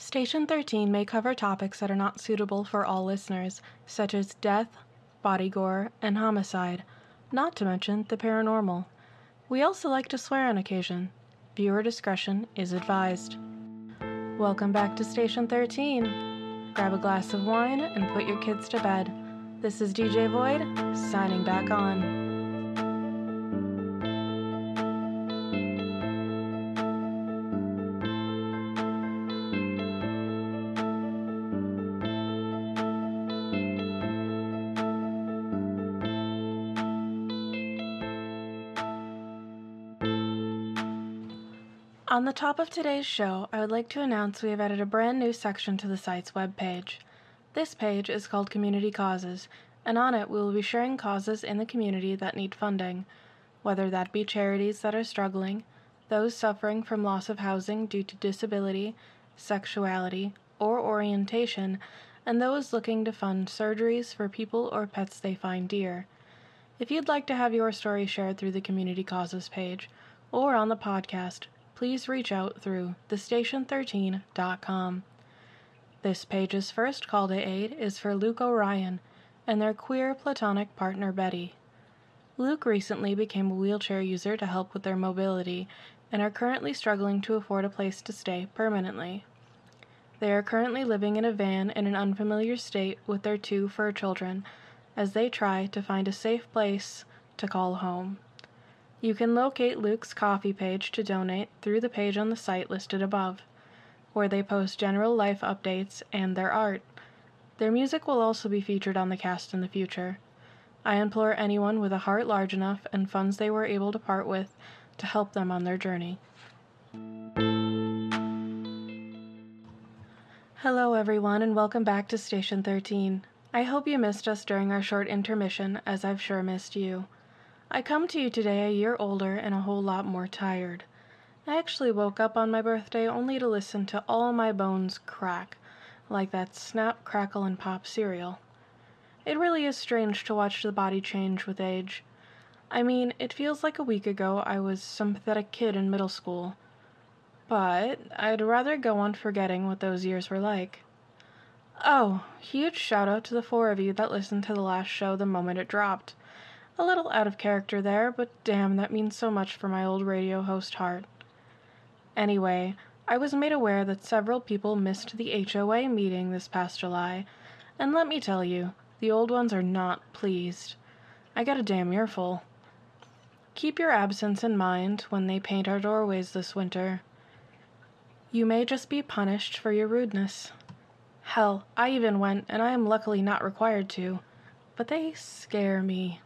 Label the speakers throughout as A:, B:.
A: Station 13 may cover topics that are not suitable for all listeners, such as death, body gore, and homicide, not to mention the paranormal. We also like to swear on occasion. Viewer discretion is advised. Welcome back to Station 13. Grab a glass of wine and put your kids to bed. This is DJ Void, signing back on. On the top of today's show, I would like to announce we have added a brand new section to the site's webpage. This page is called Community Causes, and on it we will be sharing causes in the community that need funding, whether that be charities that are struggling, those suffering from loss of housing due to disability, sexuality, or orientation, and those looking to fund surgeries for people or pets they find dear. If you'd like to have your story shared through the Community Causes page or on the podcast, please reach out through thestation13.com. This page's first call to aid is for Luke Orion and their queer platonic partner Betty. Luke recently became a wheelchair user to help with their mobility and are currently struggling to afford a place to stay permanently. They are currently living in a van in an unfamiliar state with their two fur children as they try to find a safe place to call home. You can locate Luke's Ko-fi page to donate through the page on the site listed above, where they post general life updates and their art. Their music will also be featured on the cast in the future. I implore anyone with a heart large enough and funds they were able to part with to help them on their journey. Hello, everyone, and welcome back to Station 13. I hope you missed us during our short intermission, as I've sure missed you. I come to you today a year older and a whole lot more tired. I actually woke up on my birthday only to listen to all my bones crack, like that snap, crackle, and pop cereal. It really is strange to watch the body change with age. I mean, it feels like a week ago I was some pathetic kid in middle school. But I'd rather go on forgetting what those years were like. Oh, huge shout out to the four of you that listened to the last show the moment it dropped. A little out of character there, but damn, that means so much for my old radio host heart. Anyway, I was made aware that several people missed the HOA meeting this past July, and let me tell you, the old ones are not pleased. I got a damn earful. Keep your absence in mind when they paint our doorways this winter. You may just be punished for your rudeness. Hell, I even went, and I am luckily not required to, but they scare me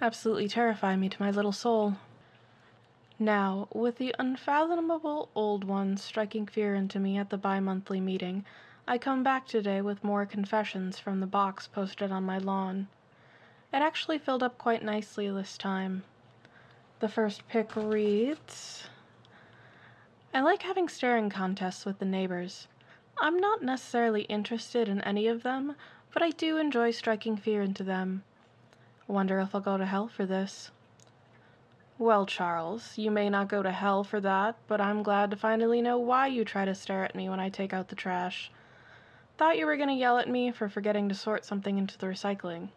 A: absolutely terrify me to my little soul. Now, with the unfathomable old one striking fear into me at the bi monthly meeting, I come back today with more confessions from the box posted on my lawn. It actually filled up quite nicely this time. The first pick reads I like having staring contests with the neighbors. I'm not necessarily interested in any of them, but I do enjoy striking fear into them. Wonder if I'll go to hell for this. Well, Charles, you may not go to hell for that, but I'm glad to finally know why you try to stare at me when I take out the trash. Thought you were going to yell at me for forgetting to sort something into the recycling.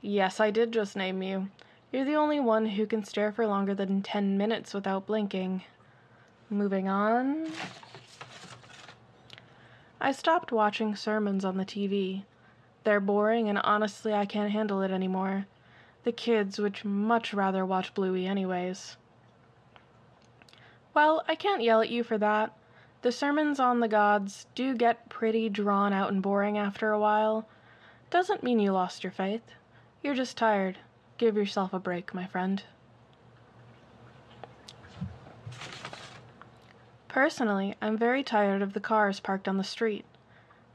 A: Yes, I did just name you. You're the only one who can stare for longer than 10 minutes without blinking. Moving on. I stopped watching sermons on the TV. They're boring, and honestly, I can't handle it anymore. The kids would much rather watch Bluey, anyways. Well, I can't yell at you for that. The sermons on the gods do get pretty drawn out and boring after a while. Doesn't mean you lost your faith. You're just tired. Give yourself a break, my friend. Personally, I'm very tired of the cars parked on the street.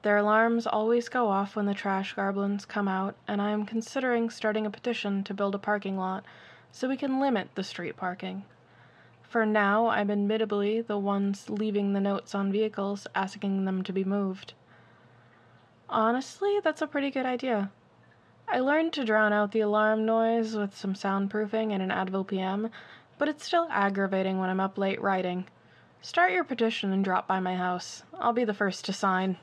A: Their alarms always go off when the trash goblins come out, and I am considering starting a petition to build a parking lot so we can limit the street parking. For now, I'm admittedly the ones leaving the notes on vehicles asking them to be moved. Honestly, that's a pretty good idea. I learned to drown out the alarm noise with some soundproofing and an Advil PM, but it's still aggravating when I'm up late writing. Start your petition and drop by my house. I'll be the first to sign.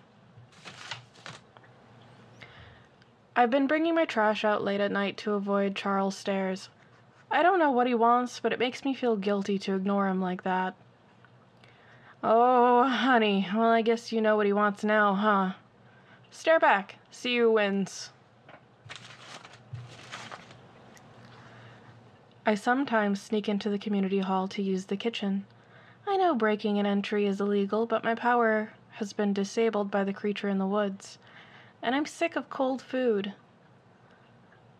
A: I've been bringing my trash out late at night to avoid Charles' stares. I don't know what he wants, but it makes me feel guilty to ignore him like that. Oh, honey, well, I guess you know what he wants now, huh? Stare back, see who wins. I sometimes sneak into the community hall to use the kitchen. I know breaking an entry is illegal, but my power has been disabled by the creature in the woods, and I'm sick of cold food.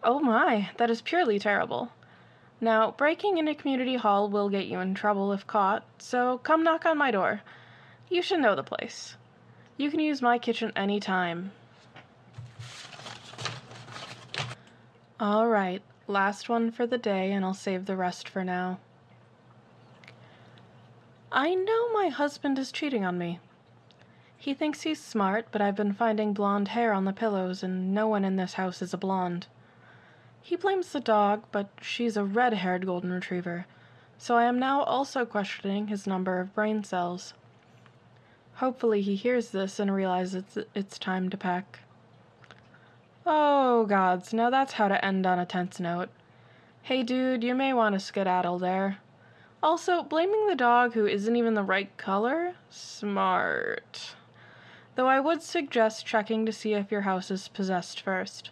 A: Oh my, that is purely terrible. Now, breaking into community hall will get you in trouble if caught, so come knock on my door. You should know the place. You can use my kitchen any time. All right, last one for the day, and I'll save the rest for now. I know my husband is cheating on me. He thinks he's smart, but I've been finding blonde hair on the pillows, and no one in this house is a blonde. He blames the dog, but she's a red haired golden retriever, so I am now also questioning his number of brain cells. Hopefully, he hears this and realizes it's time to pack. Oh, gods, now that's how to end on a tense note. Hey, dude, you may want to skedaddle there. Also, blaming the dog who isn't even the right color? Smart. Though I would suggest checking to see if your house is possessed first.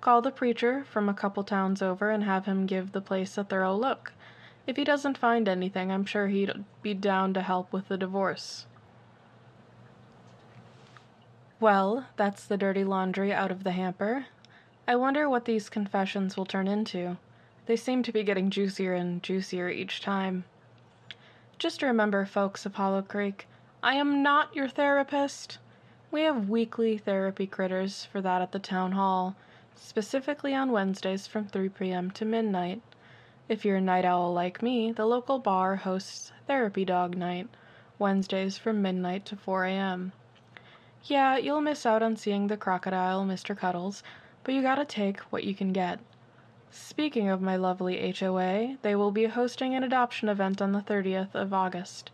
A: Call the preacher from a couple towns over and have him give the place a thorough look. If he doesn't find anything, I'm sure he'd be down to help with the divorce. Well, that's the dirty laundry out of the hamper. I wonder what these confessions will turn into. They seem to be getting juicier and juicier each time. Just remember, folks of Hollow Creek, I am not your therapist. We have weekly therapy critters for that at the town hall, specifically on Wednesdays from 3 p.m. to midnight. If you're a night owl like me, the local bar hosts Therapy Dog Night, Wednesdays from midnight to 4 a.m. Yeah, you'll miss out on seeing the crocodile, Mr. Cuddles, but you gotta take what you can get. Speaking of my lovely HOA, they will be hosting an adoption event on the 30th of August.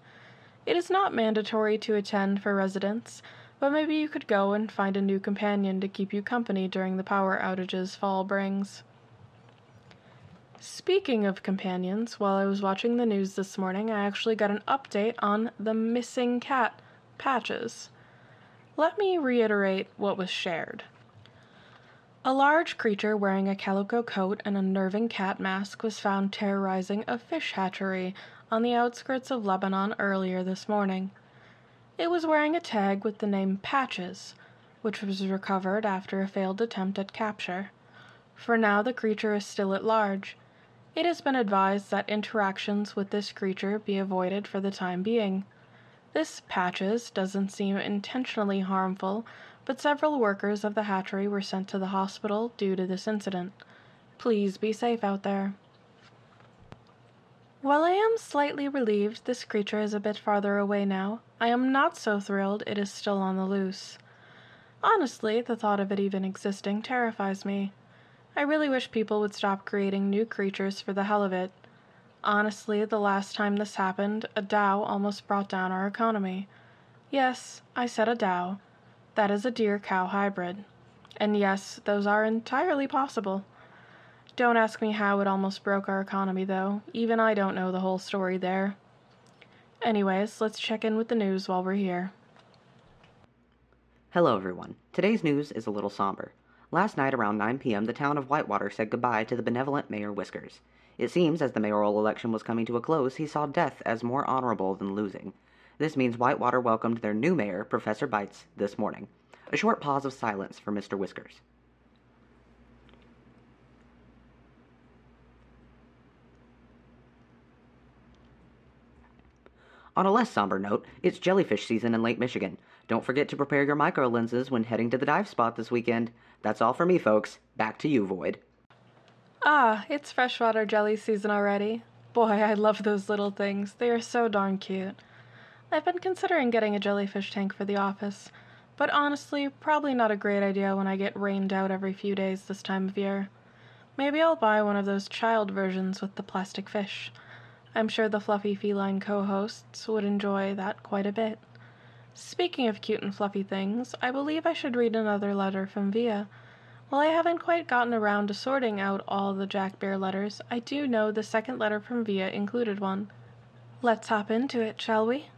A: It is not mandatory to attend for residents, but maybe you could go and find a new companion to keep you company during the power outages fall brings. Speaking of companions, while I was watching the news this morning, I actually got an update on the missing cat patches. Let me reiterate what was shared. A large creature wearing a calico coat and a nerving cat mask was found terrorizing a fish hatchery on the outskirts of Lebanon earlier this morning. It was wearing a tag with the name Patches, which was recovered after a failed attempt at capture. For now, the creature is still at large. It has been advised that interactions with this creature be avoided for the time being. This Patches doesn't seem intentionally harmful but several workers of the hatchery were sent to the hospital due to this incident. Please be safe out there. While I am slightly relieved this creature is a bit farther away now, I am not so thrilled it is still on the loose. Honestly, the thought of it even existing terrifies me. I really wish people would stop creating new creatures for the hell of it. Honestly, the last time this happened, a Dow almost brought down our economy. Yes, I said a Dow. That is a deer cow hybrid. And yes, those are entirely possible. Don't ask me how it almost broke our economy, though. Even I don't know the whole story there. Anyways, let's check in with the news while we're here.
B: Hello, everyone. Today's news is a little somber. Last night around 9 p.m., the town of Whitewater said goodbye to the benevolent Mayor Whiskers. It seems, as the mayoral election was coming to a close, he saw death as more honorable than losing. This means Whitewater welcomed their new mayor, Professor Bites, this morning. A short pause of silence for Mr. Whiskers. On a less somber note, it's jellyfish season in Lake Michigan. Don't forget to prepare your micro lenses when heading to the dive spot this weekend. That's all for me, folks. Back to you, Void.
A: Ah, it's freshwater jelly season already. Boy, I love those little things. They are so darn cute. I've been considering getting a jellyfish tank for the office, but honestly, probably not a great idea when I get rained out every few days this time of year. Maybe I'll buy one of those child versions with the plastic fish. I'm sure the fluffy feline co hosts would enjoy that quite a bit. Speaking of cute and fluffy things, I believe I should read another letter from Via. While I haven't quite gotten around to sorting out all the Jack Bear letters, I do know the second letter from Via included one. Let's hop into it, shall we?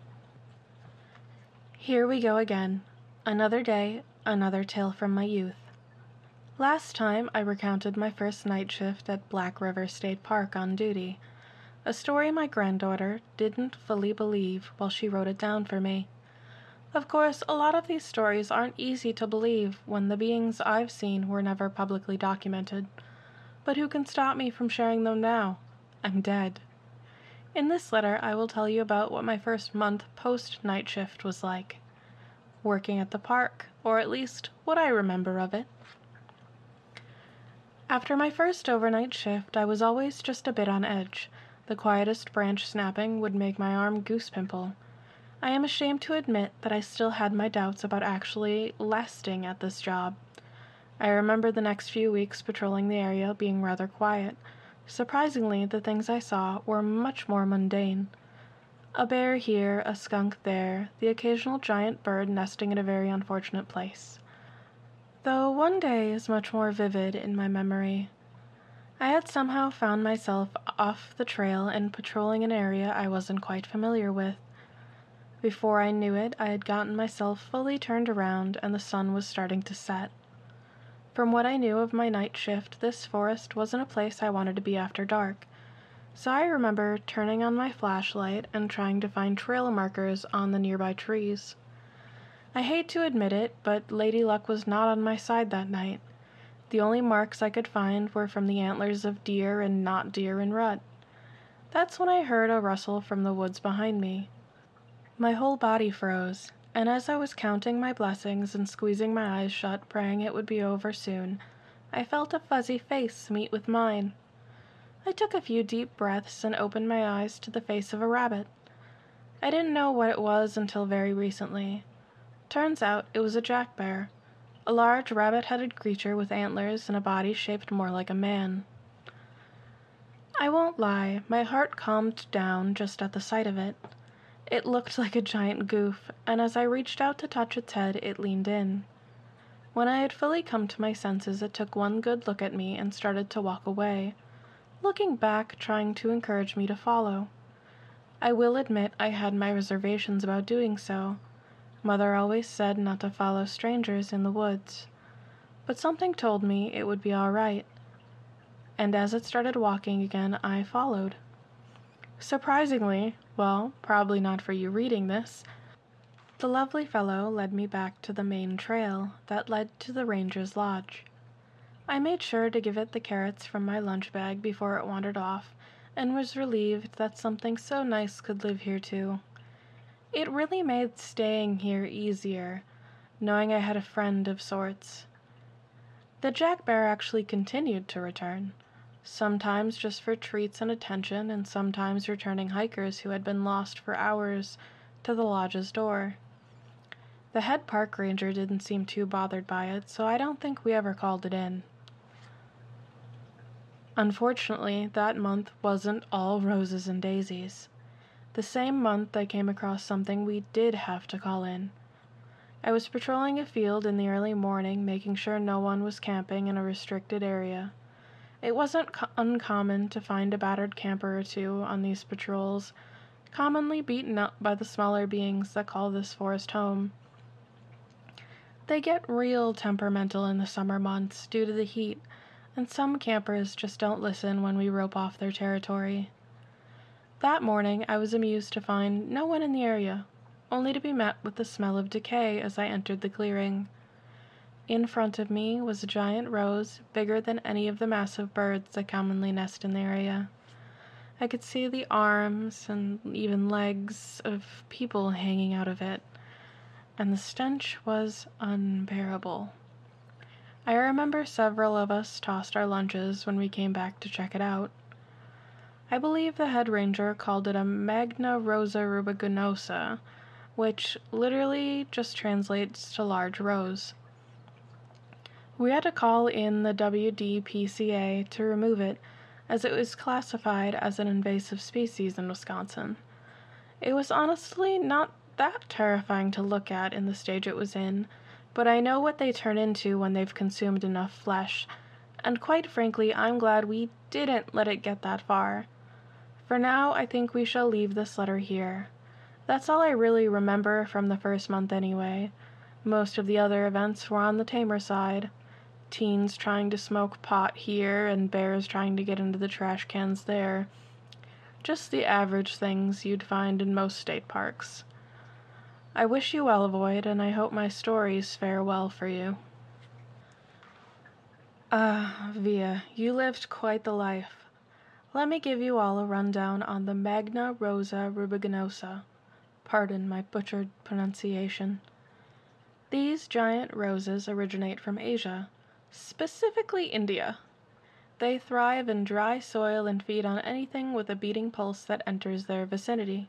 A: Here we go again. Another day, another tale from my youth. Last time I recounted my first night shift at Black River State Park on duty, a story my granddaughter didn't fully believe while she wrote it down for me. Of course, a lot of these stories aren't easy to believe when the beings I've seen were never publicly documented. But who can stop me from sharing them now? I'm dead. In this letter, I will tell you about what my first month post night shift was like. Working at the park, or at least what I remember of it. After my first overnight shift, I was always just a bit on edge. The quietest branch snapping would make my arm goose pimple. I am ashamed to admit that I still had my doubts about actually lasting at this job. I remember the next few weeks patrolling the area being rather quiet. Surprisingly, the things I saw were much more mundane. A bear here, a skunk there, the occasional giant bird nesting in a very unfortunate place. Though one day is much more vivid in my memory. I had somehow found myself off the trail and patrolling an area I wasn't quite familiar with. Before I knew it, I had gotten myself fully turned around and the sun was starting to set. From what I knew of my night shift, this forest wasn't a place I wanted to be after dark. So I remember turning on my flashlight and trying to find trail markers on the nearby trees. I hate to admit it, but Lady Luck was not on my side that night. The only marks I could find were from the antlers of deer and not deer in rut. That's when I heard a rustle from the woods behind me. My whole body froze, and as I was counting my blessings and squeezing my eyes shut, praying it would be over soon, I felt a fuzzy face meet with mine. I took a few deep breaths and opened my eyes to the face of a rabbit. I didn't know what it was until very recently. Turns out it was a jack bear, a large rabbit headed creature with antlers and a body shaped more like a man. I won't lie, my heart calmed down just at the sight of it. It looked like a giant goof, and as I reached out to touch its head, it leaned in. When I had fully come to my senses, it took one good look at me and started to walk away, looking back, trying to encourage me to follow. I will admit I had my reservations about doing so. Mother always said not to follow strangers in the woods. But something told me it would be all right. And as it started walking again, I followed. Surprisingly, well, probably not for you reading this, the lovely fellow led me back to the main trail that led to the ranger's lodge. I made sure to give it the carrots from my lunch bag before it wandered off, and was relieved that something so nice could live here too. It really made staying here easier, knowing I had a friend of sorts. The jack bear actually continued to return sometimes just for treats and attention, and sometimes returning hikers who had been lost for hours to the lodge's door. The head park ranger didn't seem too bothered by it, so I don't think we ever called it in. Unfortunately, that month wasn't all roses and daisies. The same month I came across something we did have to call in. I was patrolling a field in the early morning, making sure no one was camping in a restricted area. It wasn't co- uncommon to find a battered camper or two on these patrols, commonly beaten up by the smaller beings that call this forest home. They get real temperamental in the summer months due to the heat, and some campers just don't listen when we rope off their territory. That morning I was amused to find no one in the area, only to be met with the smell of decay as I entered the clearing. In front of me was a giant rose, bigger than any of the massive birds that commonly nest in the area. I could see the arms and even legs of people hanging out of it, and the stench was unbearable. I remember several of us tossed our lunches when we came back to check it out. I believe the head ranger called it a Magna Rosa rubiginosa, which literally just translates to large rose. We had to call in the WDPCA to remove it, as it was classified as an invasive species in Wisconsin. It was honestly not that terrifying to look at in the stage it was in, but I know what they turn into when they've consumed enough flesh, and quite frankly, I'm glad we didn't let it get that far. For now, I think we shall leave this letter here. That's all I really remember from the first month, anyway. Most of the other events were on the tamer side. Teens trying to smoke pot here, and bears trying to get into the trash cans there. Just the average things you'd find in most state parks. I wish you well, Void, and I hope my stories fare well for you. Ah, Via, you lived quite the life. Let me give you all a rundown on the Magna Rosa rubiginosa. Pardon my butchered pronunciation. These giant roses originate from Asia, specifically India. They thrive in dry soil and feed on anything with a beating pulse that enters their vicinity,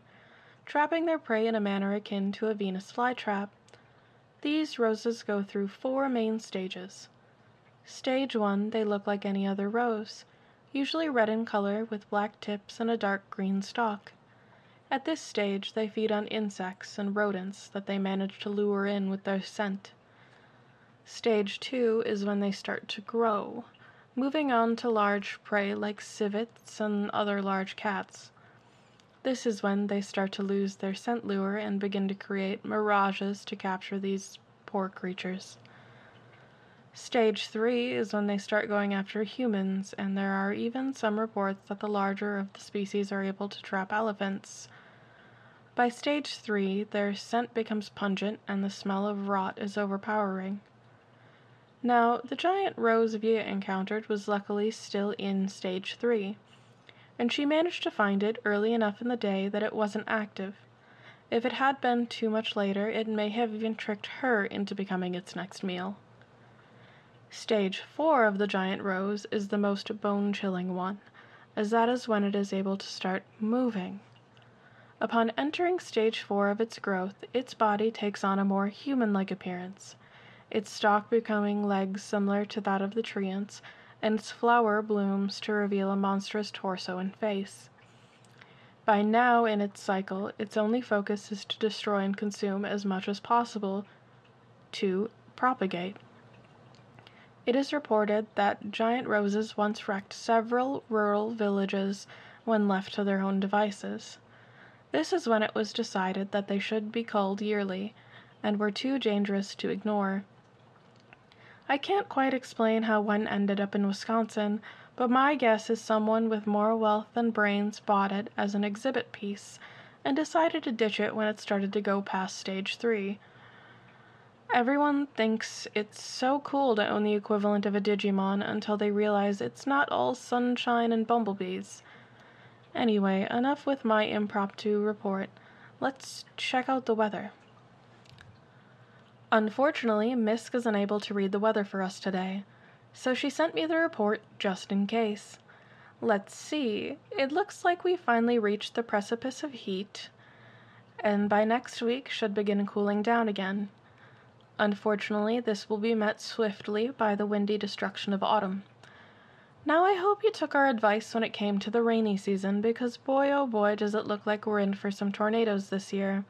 A: trapping their prey in a manner akin to a Venus flytrap. These roses go through four main stages. Stage 1, they look like any other rose, usually red in color with black tips and a dark green stalk. At this stage they feed on insects and rodents that they manage to lure in with their scent. Stage 2 is when they start to grow, moving on to large prey like civets and other large cats. This is when they start to lose their scent lure and begin to create mirages to capture these poor creatures. Stage 3 is when they start going after humans, and there are even some reports that the larger of the species are able to trap elephants. By stage 3, their scent becomes pungent and the smell of rot is overpowering. Now, the giant rose Via encountered was luckily still in stage 3, and she managed to find it early enough in the day that it wasn't active. If it had been too much later, it may have even tricked her into becoming its next meal. Stage 4 of the giant rose is the most bone chilling one, as that is when it is able to start moving. Upon entering stage 4 of its growth, its body takes on a more human like appearance, its stalk becoming legs similar to that of the treants, and its flower blooms to reveal a monstrous torso and face. By now in its cycle, its only focus is to destroy and consume as much as possible to propagate. It is reported that giant roses once wrecked several rural villages when left to their own devices. This is when it was decided that they should be culled yearly, and were too dangerous to ignore. I can't quite explain how one ended up in Wisconsin, but my guess is someone with more wealth than brains bought it as an exhibit piece and decided to ditch it when it started to go past stage three. Everyone thinks it's so cool to own the equivalent of a Digimon until they realize it's not all sunshine and bumblebees. Anyway, enough with my impromptu report. Let's check out the weather. Unfortunately, Misk is unable to read the weather for us today, so she sent me the report just in case. Let's see. It looks like we finally reached the precipice of heat, and by next week should begin cooling down again. Unfortunately, this will be met swiftly by the windy destruction of autumn. Now, I hope you took our advice when it came to the rainy season, because boy oh boy does it look like we're in for some tornadoes this year.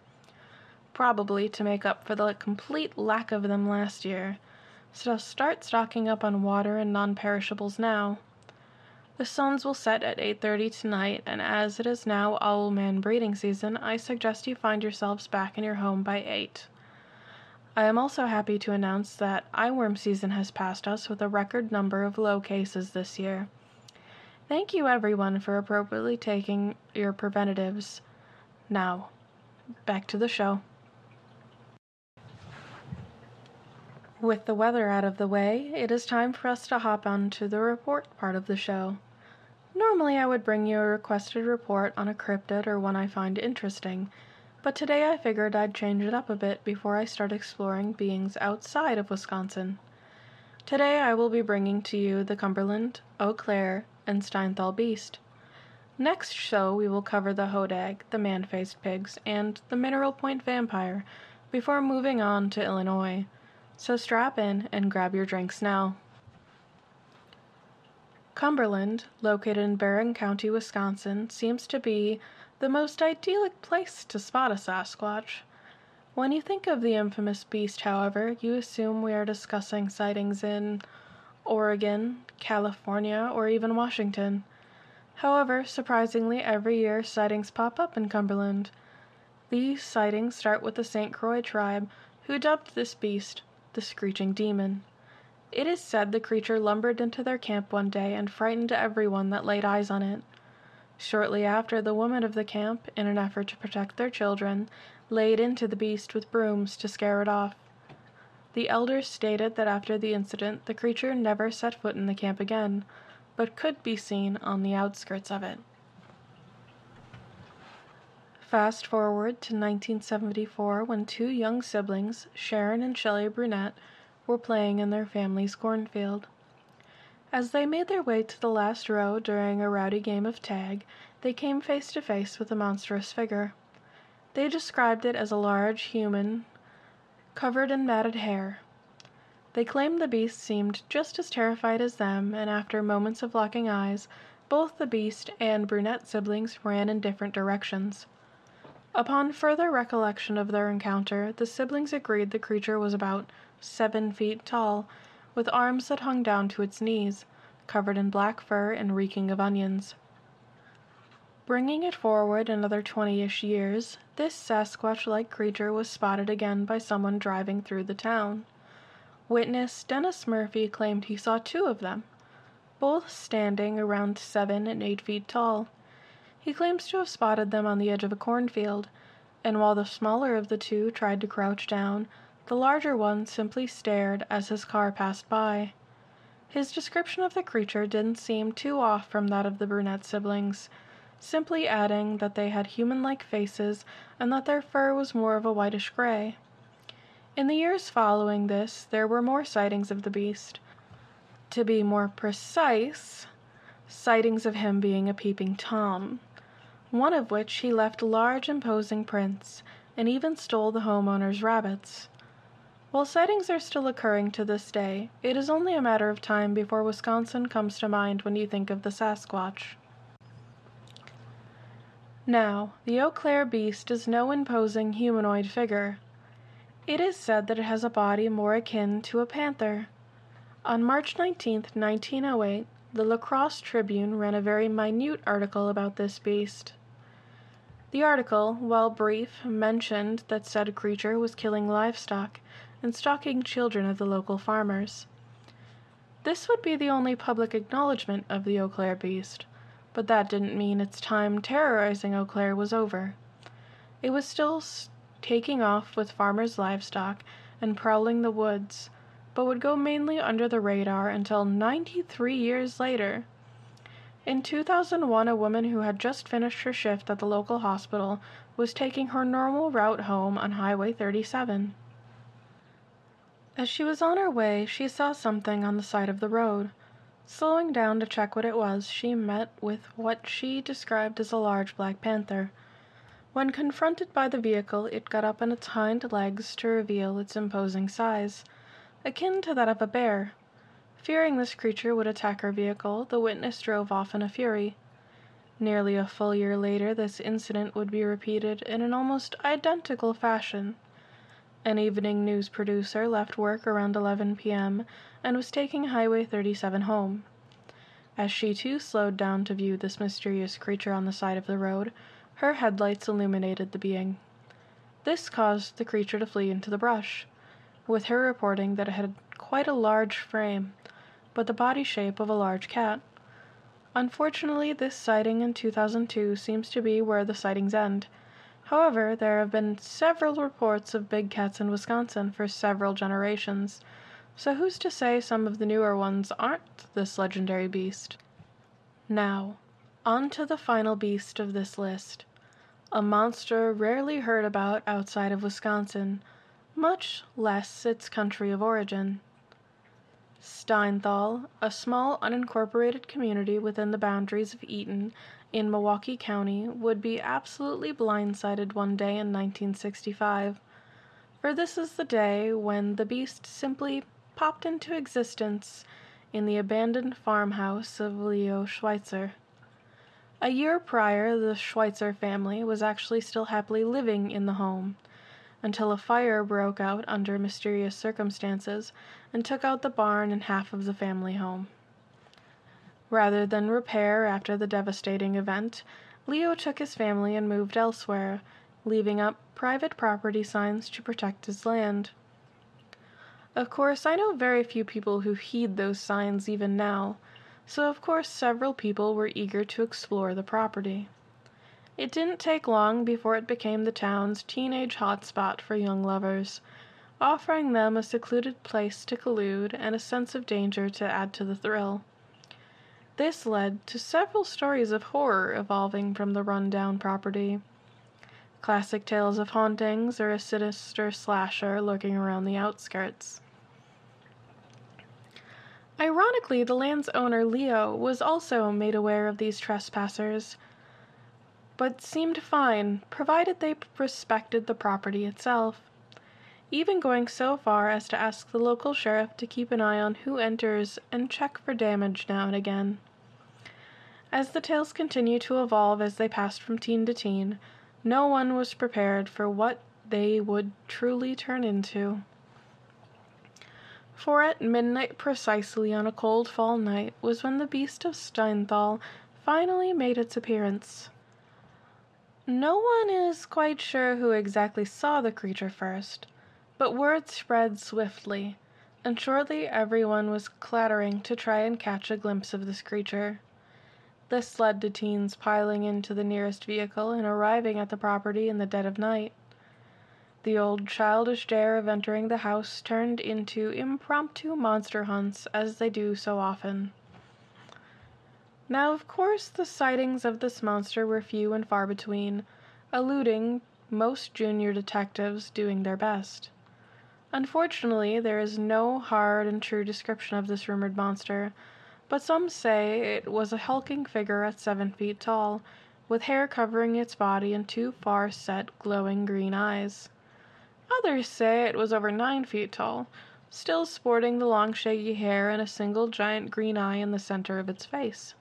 A: Probably to make up for the complete lack of them last year. So start stocking up on water and non perishables now. The suns will set at 8:30 tonight, and as it is now owl man breeding season, I suggest you find yourselves back in your home by 8. I am also happy to announce that eyeworm season has passed us with a record number of low cases this year. Thank you everyone for appropriately taking your preventatives. Now, back to the show. With the weather out of the way, it is time for us to hop on to the report part of the show. Normally, I would bring you a requested report on a cryptid or one I find interesting but today I figured I'd change it up a bit before I start exploring beings outside of Wisconsin. Today I will be bringing to you the Cumberland, Eau Claire, and Steinthal beast. Next show we will cover the Hodag, the man-faced pigs, and the Mineral Point vampire before moving on to Illinois. So strap in and grab your drinks now. Cumberland, located in Barron County, Wisconsin, seems to be the most idyllic place to spot a Sasquatch. When you think of the infamous beast, however, you assume we are discussing sightings in Oregon, California, or even Washington. However, surprisingly, every year sightings pop up in Cumberland. These sightings start with the St. Croix tribe, who dubbed this beast the Screeching Demon. It is said the creature lumbered into their camp one day and frightened everyone that laid eyes on it. Shortly after, the women of the camp, in an effort to protect their children, laid into the beast with brooms to scare it off. The elders stated that after the incident, the creature never set foot in the camp again, but could be seen on the outskirts of it. Fast forward to 1974 when two young siblings, Sharon and Shelley Brunette, were playing in their family's cornfield. As they made their way to the last row during a rowdy game of tag, they came face to face with a monstrous figure. They described it as a large human covered in matted hair. They claimed the beast seemed just as terrified as them, and after moments of locking eyes, both the beast and brunette siblings ran in different directions. Upon further recollection of their encounter, the siblings agreed the creature was about seven feet tall, with arms that hung down to its knees, covered in black fur and reeking of onions. Bringing it forward another twenty ish years, this Sasquatch like creature was spotted again by someone driving through the town. Witness Dennis Murphy claimed he saw two of them, both standing around seven and eight feet tall. He claims to have spotted them on the edge of a cornfield, and while the smaller of the two tried to crouch down, the larger one simply stared as his car passed by. His description of the creature didn't seem too off from that of the brunette siblings, simply adding that they had human like faces and that their fur was more of a whitish gray. In the years following this, there were more sightings of the beast. To be more precise, sightings of him being a peeping Tom, one of which he left large imposing prints and even stole the homeowner's rabbits. While sightings are still occurring to this day, it is only a matter of time before Wisconsin comes to mind when you think of the Sasquatch. Now, the Eau Claire beast is no imposing humanoid figure. It is said that it has a body more akin to a panther. On March 19, 1908, the La Crosse Tribune ran a very minute article about this beast. The article, while brief, mentioned that said creature was killing livestock and stalking children of the local farmers. This would be the only public acknowledgement of the Eau Claire beast, but that didn't mean its time terrorizing Eau Claire was over. It was still taking off with farmers' livestock and prowling the woods, but would go mainly under the radar until 93 years later. In 2001, a woman who had just finished her shift at the local hospital was taking her normal route home on Highway 37. As she was on her way, she saw something on the side of the road. Slowing down to check what it was, she met with what she described as a large black panther. When confronted by the vehicle, it got up on its hind legs to reveal its imposing size, akin to that of a bear. Fearing this creature would attack her vehicle, the witness drove off in a fury. Nearly a full year later, this incident would be repeated in an almost identical fashion. An evening news producer left work around 11 p.m. and was taking Highway 37 home. As she too slowed down to view this mysterious creature on the side of the road, her headlights illuminated the being. This caused the creature to flee into the brush, with her reporting that it had quite a large frame, but the body shape of a large cat. Unfortunately, this sighting in 2002 seems to be where the sightings end. However, there have been several reports of big cats in Wisconsin for several generations, so who's to say some of the newer ones aren't this legendary beast? Now, on to the final beast of this list. A monster rarely heard about outside of Wisconsin, much less its country of origin. Steinthal, a small unincorporated community within the boundaries of Eaton in Milwaukee County would be absolutely blindsided one day in 1965. For this is the day when the beast simply popped into existence in the abandoned farmhouse of Leo Schweitzer. A year prior, the Schweitzer family was actually still happily living in the home until a fire broke out under mysterious circumstances and took out the barn and half of the family home. Rather than repair after the devastating event, Leo took his family and moved elsewhere, leaving up private property signs to protect his land. Of course, I know very few people who heed those signs even now, so of course several people were eager to explore the property. It didn't take long before it became the town's teenage hotspot for young lovers, offering them a secluded place to collude and a sense of danger to add to the thrill. This led to several stories of horror evolving from the rundown property. Classic tales of hauntings or a sinister slasher lurking around the outskirts. Ironically, the land's owner, Leo, was also made aware of these trespassers but seemed fine, provided they respected the property itself, even going so far as to ask the local sheriff to keep an eye on who enters and check for damage now and again. As the tales continued to evolve as they passed from teen to teen, no one was prepared for what they would truly turn into. For at midnight precisely on a cold fall night was when the beast of Steinthal finally made its appearance. No one is quite sure who exactly saw the creature first, but word spread swiftly, and shortly everyone was clattering to try and catch a glimpse of this creature. This led to teens piling into the nearest vehicle and arriving at the property in the dead of night. The old childish dare of entering the house turned into impromptu monster hunts as they do so often. Now, of course, the sightings of this monster were few and far between, eluding most junior detectives doing their best. Unfortunately, there is no hard and true description of this rumored monster, but some say it was a hulking figure at seven feet tall, with hair covering its body and two far set, glowing green eyes. Others say it was over nine feet tall, still sporting the long shaggy hair and a single giant green eye in the center of its face.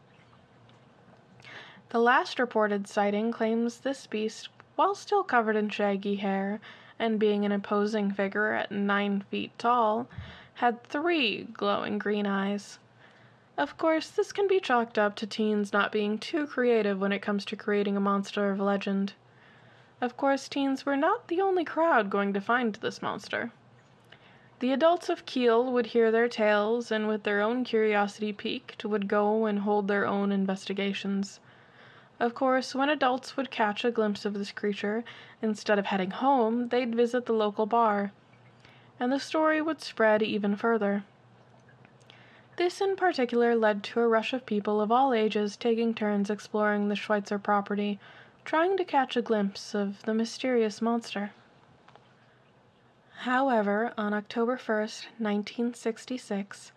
A: The last reported sighting claims this beast, while still covered in shaggy hair, and being an imposing figure at nine feet tall, had three glowing green eyes. Of course, this can be chalked up to teens not being too creative when it comes to creating a monster of legend. Of course, teens were not the only crowd going to find this monster. The adults of Kiel would hear their tales, and with their own curiosity piqued, would go and hold their own investigations. Of course, when adults would catch a glimpse of this creature, instead of heading home, they'd visit the local bar. And the story would spread even further. This in particular led to a rush of people of all ages taking turns exploring the Schweitzer property, trying to catch a glimpse of the mysterious monster. However, on October 1st, 1966,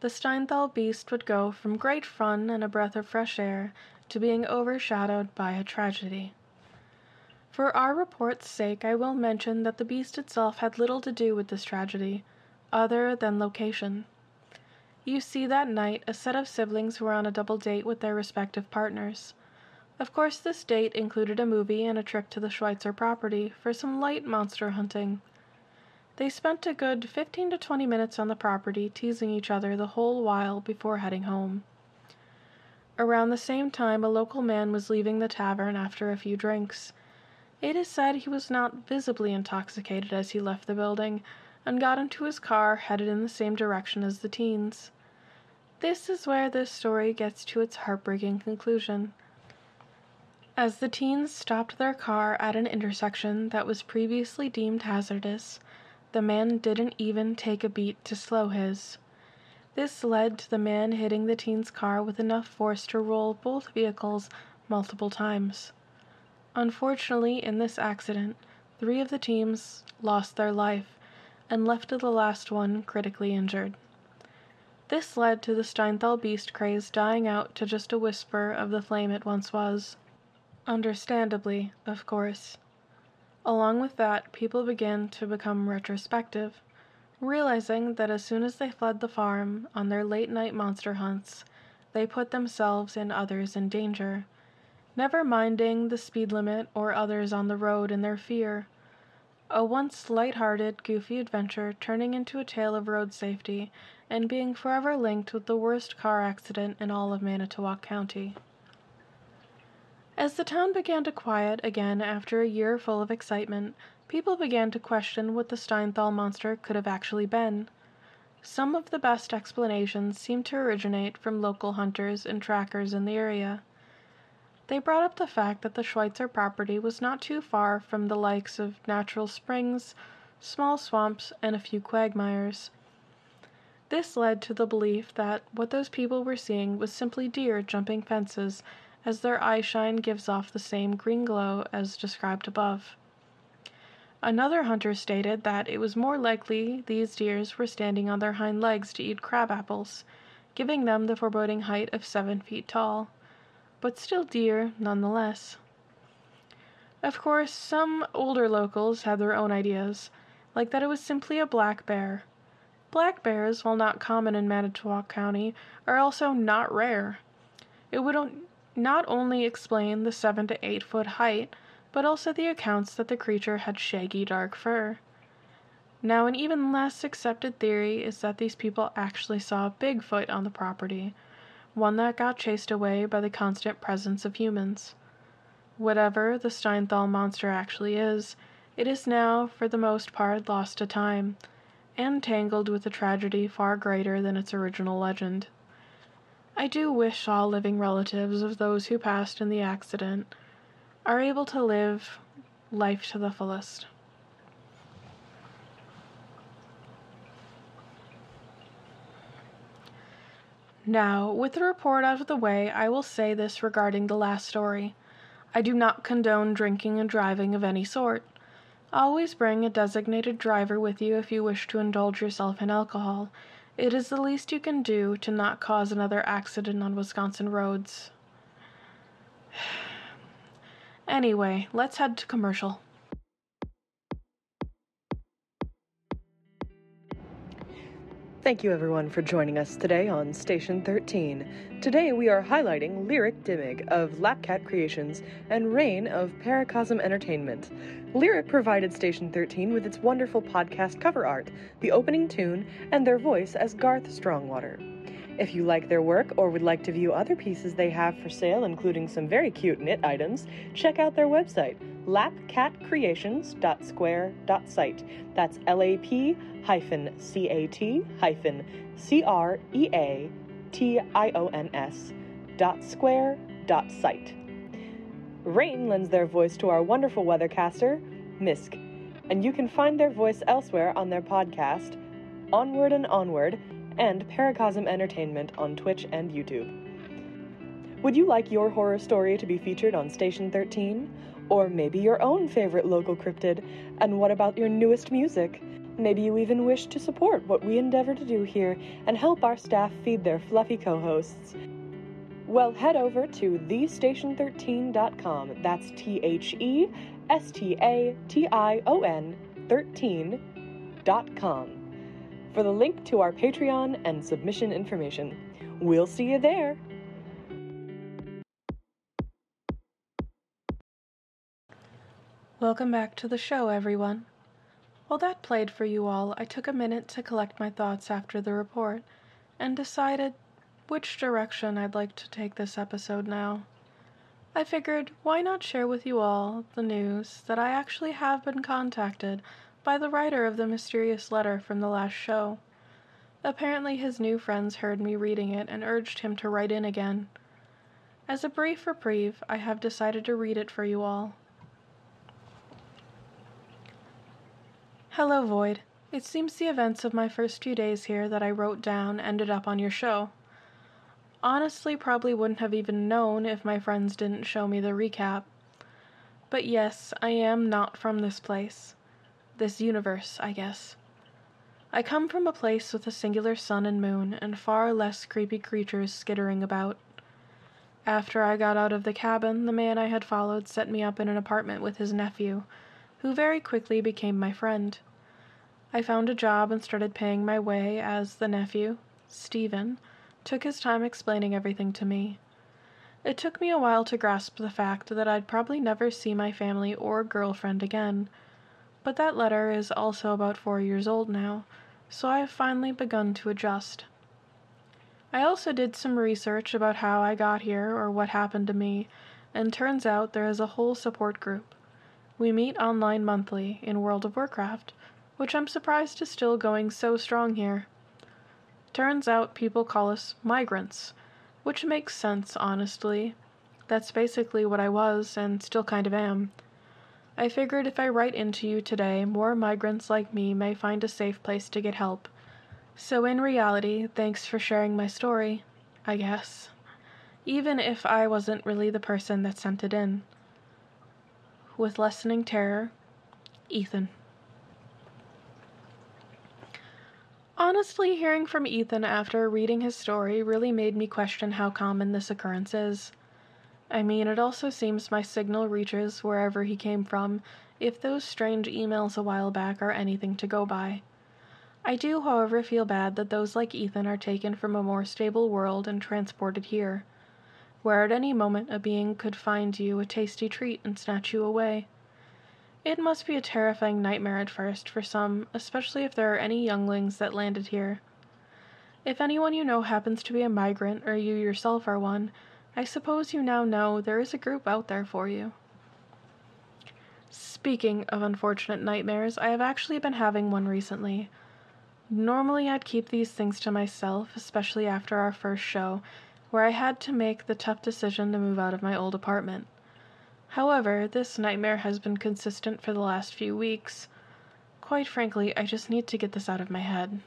A: the Steinthal beast would go from great fun and a breath of fresh air to being overshadowed by a tragedy. For our report's sake, I will mention that the beast itself had little to do with this tragedy, other than location. You see, that night, a set of siblings were on a double date with their respective partners. Of course, this date included a movie and a trip to the Schweitzer property for some light monster hunting. They spent a good 15 to 20 minutes on the property, teasing each other the whole while before heading home. Around the same time a local man was leaving the tavern after a few drinks. It is said he was not visibly intoxicated as he left the building, and got into his car headed in the same direction as the teens. This is where this story gets to its heartbreaking conclusion. As the teens stopped their car at an intersection that was previously deemed hazardous, the man didn't even take a beat to slow his. This led to the man hitting the teen's car with enough force to roll both vehicles multiple times. Unfortunately, in this accident, three of the teams lost their life and left the last one critically injured. This led to the Steinthal beast craze dying out to just a whisper of the flame it once was. Understandably, of course. Along with that, people began to become retrospective realizing that as soon as they fled the farm on their late night monster hunts, they put themselves and others in danger, never minding the speed limit or others on the road in their fear. A once light-hearted, goofy adventure turning into a tale of road safety and being forever linked with the worst car accident in all of Manitowoc County. As the town began to quiet again after a year full of excitement, people began to question what the Steinthal monster could have actually been. Some of the best explanations seemed to originate from local hunters and trackers in the area. They brought up the fact that the Schweitzer property was not too far from the likes of natural springs, small swamps, and a few quagmires. This led to the belief that what those people were seeing was simply deer jumping fences, as their eyeshine gives off the same green glow as described above. Another hunter stated that it was more likely these deers were standing on their hind legs to eat crab apples, giving them the foreboding height of seven feet tall, but still deer nonetheless. Of course, some older locals had their own ideas, like that it was simply a black bear. Black bears, while not common in Manitowoc County, are also not rare. It would not only explain the seven to eight foot height, but also the accounts that the creature had shaggy dark fur. Now, an even less accepted theory is that these people actually saw Bigfoot on the property, one that got chased away by the constant presence of humans. Whatever the Steinthal monster actually is, it is now, for the most part, lost to time, and tangled with a tragedy far greater than its original legend. I do wish all living relatives of those who passed in the accident are able to live life to the fullest. Now, with the report out of the way, I will say this regarding the last story. I do not condone drinking and driving of any sort. Always bring a designated driver with you if you wish to indulge yourself in alcohol. It is the least you can do to not cause another accident on Wisconsin roads. Anyway, let's head to commercial.
C: Thank you everyone for joining us today on Station 13. Today we are highlighting Lyric Dimig of Lapcat Creations and Rain of Paracosm Entertainment. Lyric provided Station 13 with its wonderful podcast cover art, the opening tune, and their voice as Garth Strongwater. If you like their work or would like to view other pieces they have for sale, including some very cute knit items, check out their website, lapcatcreations.square.site. That's L A P hyphen C A T hyphen C R E A T I O N S dot square dot site. Rain lends their voice to our wonderful weathercaster, Misk, and you can find their voice elsewhere on their podcast, Onward and Onward and Paracosm Entertainment on Twitch and YouTube. Would you like your horror story to be featured on Station 13? Or maybe your own favorite local cryptid? And what about your newest music? Maybe you even wish to support what we endeavor to do here and help our staff feed their fluffy co hosts. Well, head over to thestation13.com. That's T H E S T A T I O N 13.com for the link to our Patreon and submission information. We'll see you there.
A: Welcome back to the show, everyone. While that played for you all, I took a minute to collect my thoughts after the report and decided which direction I'd like to take this episode now. I figured, why not share with you all the news that I actually have been contacted by the writer of the mysterious letter from the last show. Apparently, his new friends heard me reading it and urged him to write in again. As a brief reprieve, I have decided to read it for you all. Hello, Void. It seems the events of my first few days here that I wrote down ended up on your show. Honestly, probably wouldn't have even known if my friends didn't show me the recap. But yes, I am not from this place this universe, I guess. I come from a place with a singular sun and moon, and far less creepy creatures skittering about. After I got out of the cabin, the man I had followed set me up in an apartment with his nephew, who very quickly became my friend. I found a job and started paying my way as the nephew, Stephen, took his time explaining everything to me. It took me a while to grasp the fact that I'd probably never see my family or girlfriend again, but that letter is also about four years old now, so I have finally begun to adjust. I also did some research about how I got here or what happened to me, and turns out there is a whole support group. We meet online monthly in World of Warcraft, which I'm surprised is still going so strong here. Turns out people call us migrants, which makes sense, honestly. That's basically what I was, and still kind of am. I figured if I write into you today, more migrants like me may find a safe place to get help. So, in reality, thanks for sharing my story, I guess. Even if I wasn't really the person that sent it in. With lessening terror, Ethan. Honestly, hearing from Ethan after reading his story really made me question how common this occurrence is. I mean, it also seems my signal reaches wherever he came from, if those strange emails a while back are anything to go by. I do, however, feel bad that those like Ethan are taken from a more stable world and transported here, where at any moment a being could find you a tasty treat and snatch you away. It must be a terrifying nightmare at first for some, especially if there are any younglings that landed here. If anyone you know happens to be a migrant or you yourself are one, I suppose you now know there is a group out there for you. Speaking of unfortunate nightmares, I have actually been having one recently. Normally, I'd keep these things to myself, especially after our first show, where I had to make the tough decision to move out of my old apartment. However, this nightmare has been consistent for the last few weeks. Quite frankly, I just need to get this out of my head.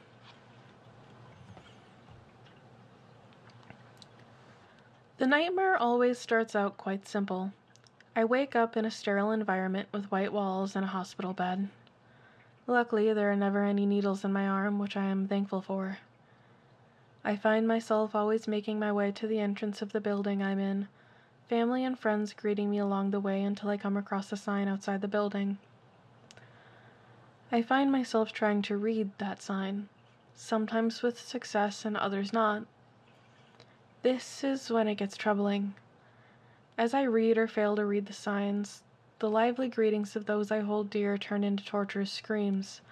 A: The nightmare always starts out quite simple. I wake up in a sterile environment with white walls and a hospital bed. Luckily, there are never any needles in my arm, which I am thankful for. I find myself always making my way to the entrance of the building I'm in family and friends greeting me along the way until I come across a sign outside the building. I find myself trying to read that sign, sometimes with success and others not. This is when it gets troubling. As I read or fail to read the signs, the lively greetings of those I hold dear turn into torturous screams.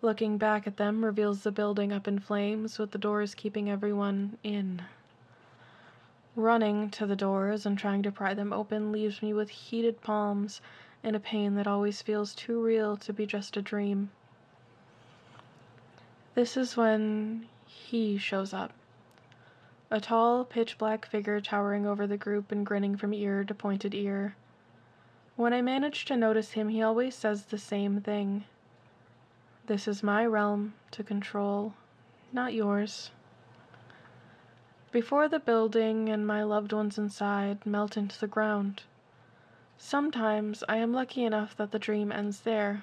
A: Looking back at them reveals the building up in flames, with the doors keeping everyone in. Running to the doors and trying to pry them open leaves me with heated palms and a pain that always feels too real to be just a dream. This is when he shows up. A tall, pitch black figure towering over the group and grinning from ear to pointed ear. When I manage to notice him, he always says the same thing. This is my realm to control, not yours before the building and my loved ones inside melt into the ground. Sometimes I am lucky enough that the dream ends there.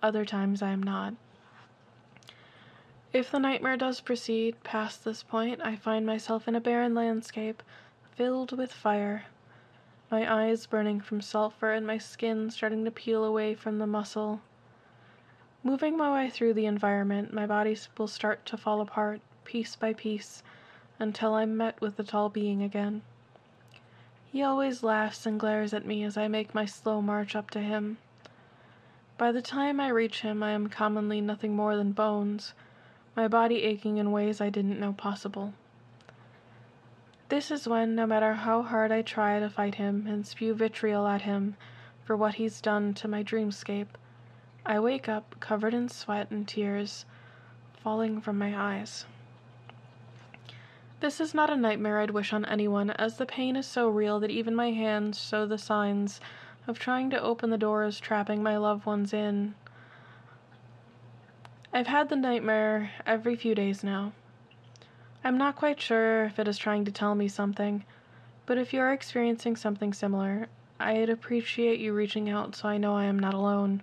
A: Other times I am not. If the nightmare does proceed past this point, I find myself in a barren landscape filled with fire. My eyes burning from sulfur and my skin starting to peel away from the muscle. Moving my way through the environment, my body will start to fall apart piece by piece until I'm met with the tall being again. He always laughs and glares at me as I make my slow march up to him. By the time I reach him, I am commonly nothing more than bones, my body aching in ways I didn't know possible. This is when, no matter how hard I try to fight him and spew vitriol at him for what he's done to my dreamscape, I wake up covered in sweat and tears falling from my eyes. This is not a nightmare I'd wish on anyone, as the pain is so real that even my hands show the signs of trying to open the doors trapping my loved ones in. I've had the nightmare every few days now. I'm not quite sure if it is trying to tell me something, but if you are experiencing something similar, I'd appreciate you reaching out so I know I am not alone.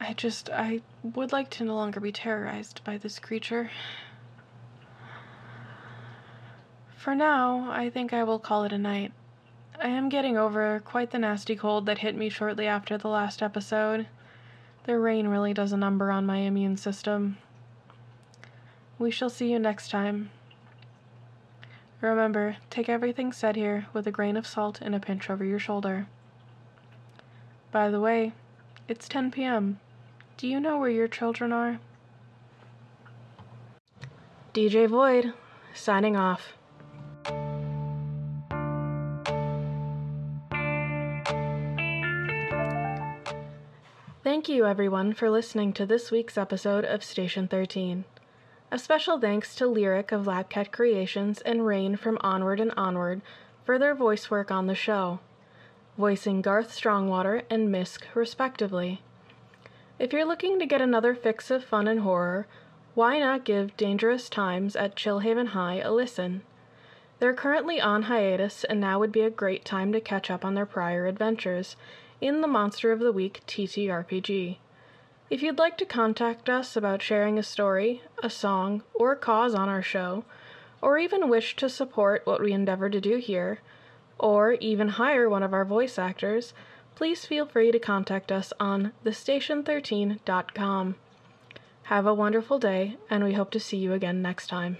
A: I just, I would like to no longer be terrorized by this creature. For now, I think I will call it a night. I am getting over quite the nasty cold that hit me shortly after the last episode. The rain really does a number on my immune system. We shall see you next time. Remember, take everything said here with a grain of salt and a pinch over your shoulder. By the way, it's 10 p.m. Do you know where your children are? DJ Void, signing off. Thank you, everyone, for listening to this week's episode of Station 13. A special thanks to Lyric of Lapcat Creations and Rain from Onward and Onward for their voice work on the show, voicing Garth Strongwater and Misk, respectively. If you're looking to get another fix of fun and horror, why not give Dangerous Times at Chillhaven High a listen? They're currently on hiatus, and now would be a great time to catch up on their prior adventures in the Monster of the Week TTRPG. If you'd like to contact us about sharing a story, a song, or a cause on our show, or even wish to support what we endeavor to do here, or even hire one of our voice actors, please feel free to contact us on thestation13.com. Have a wonderful day, and we hope to see you again next time.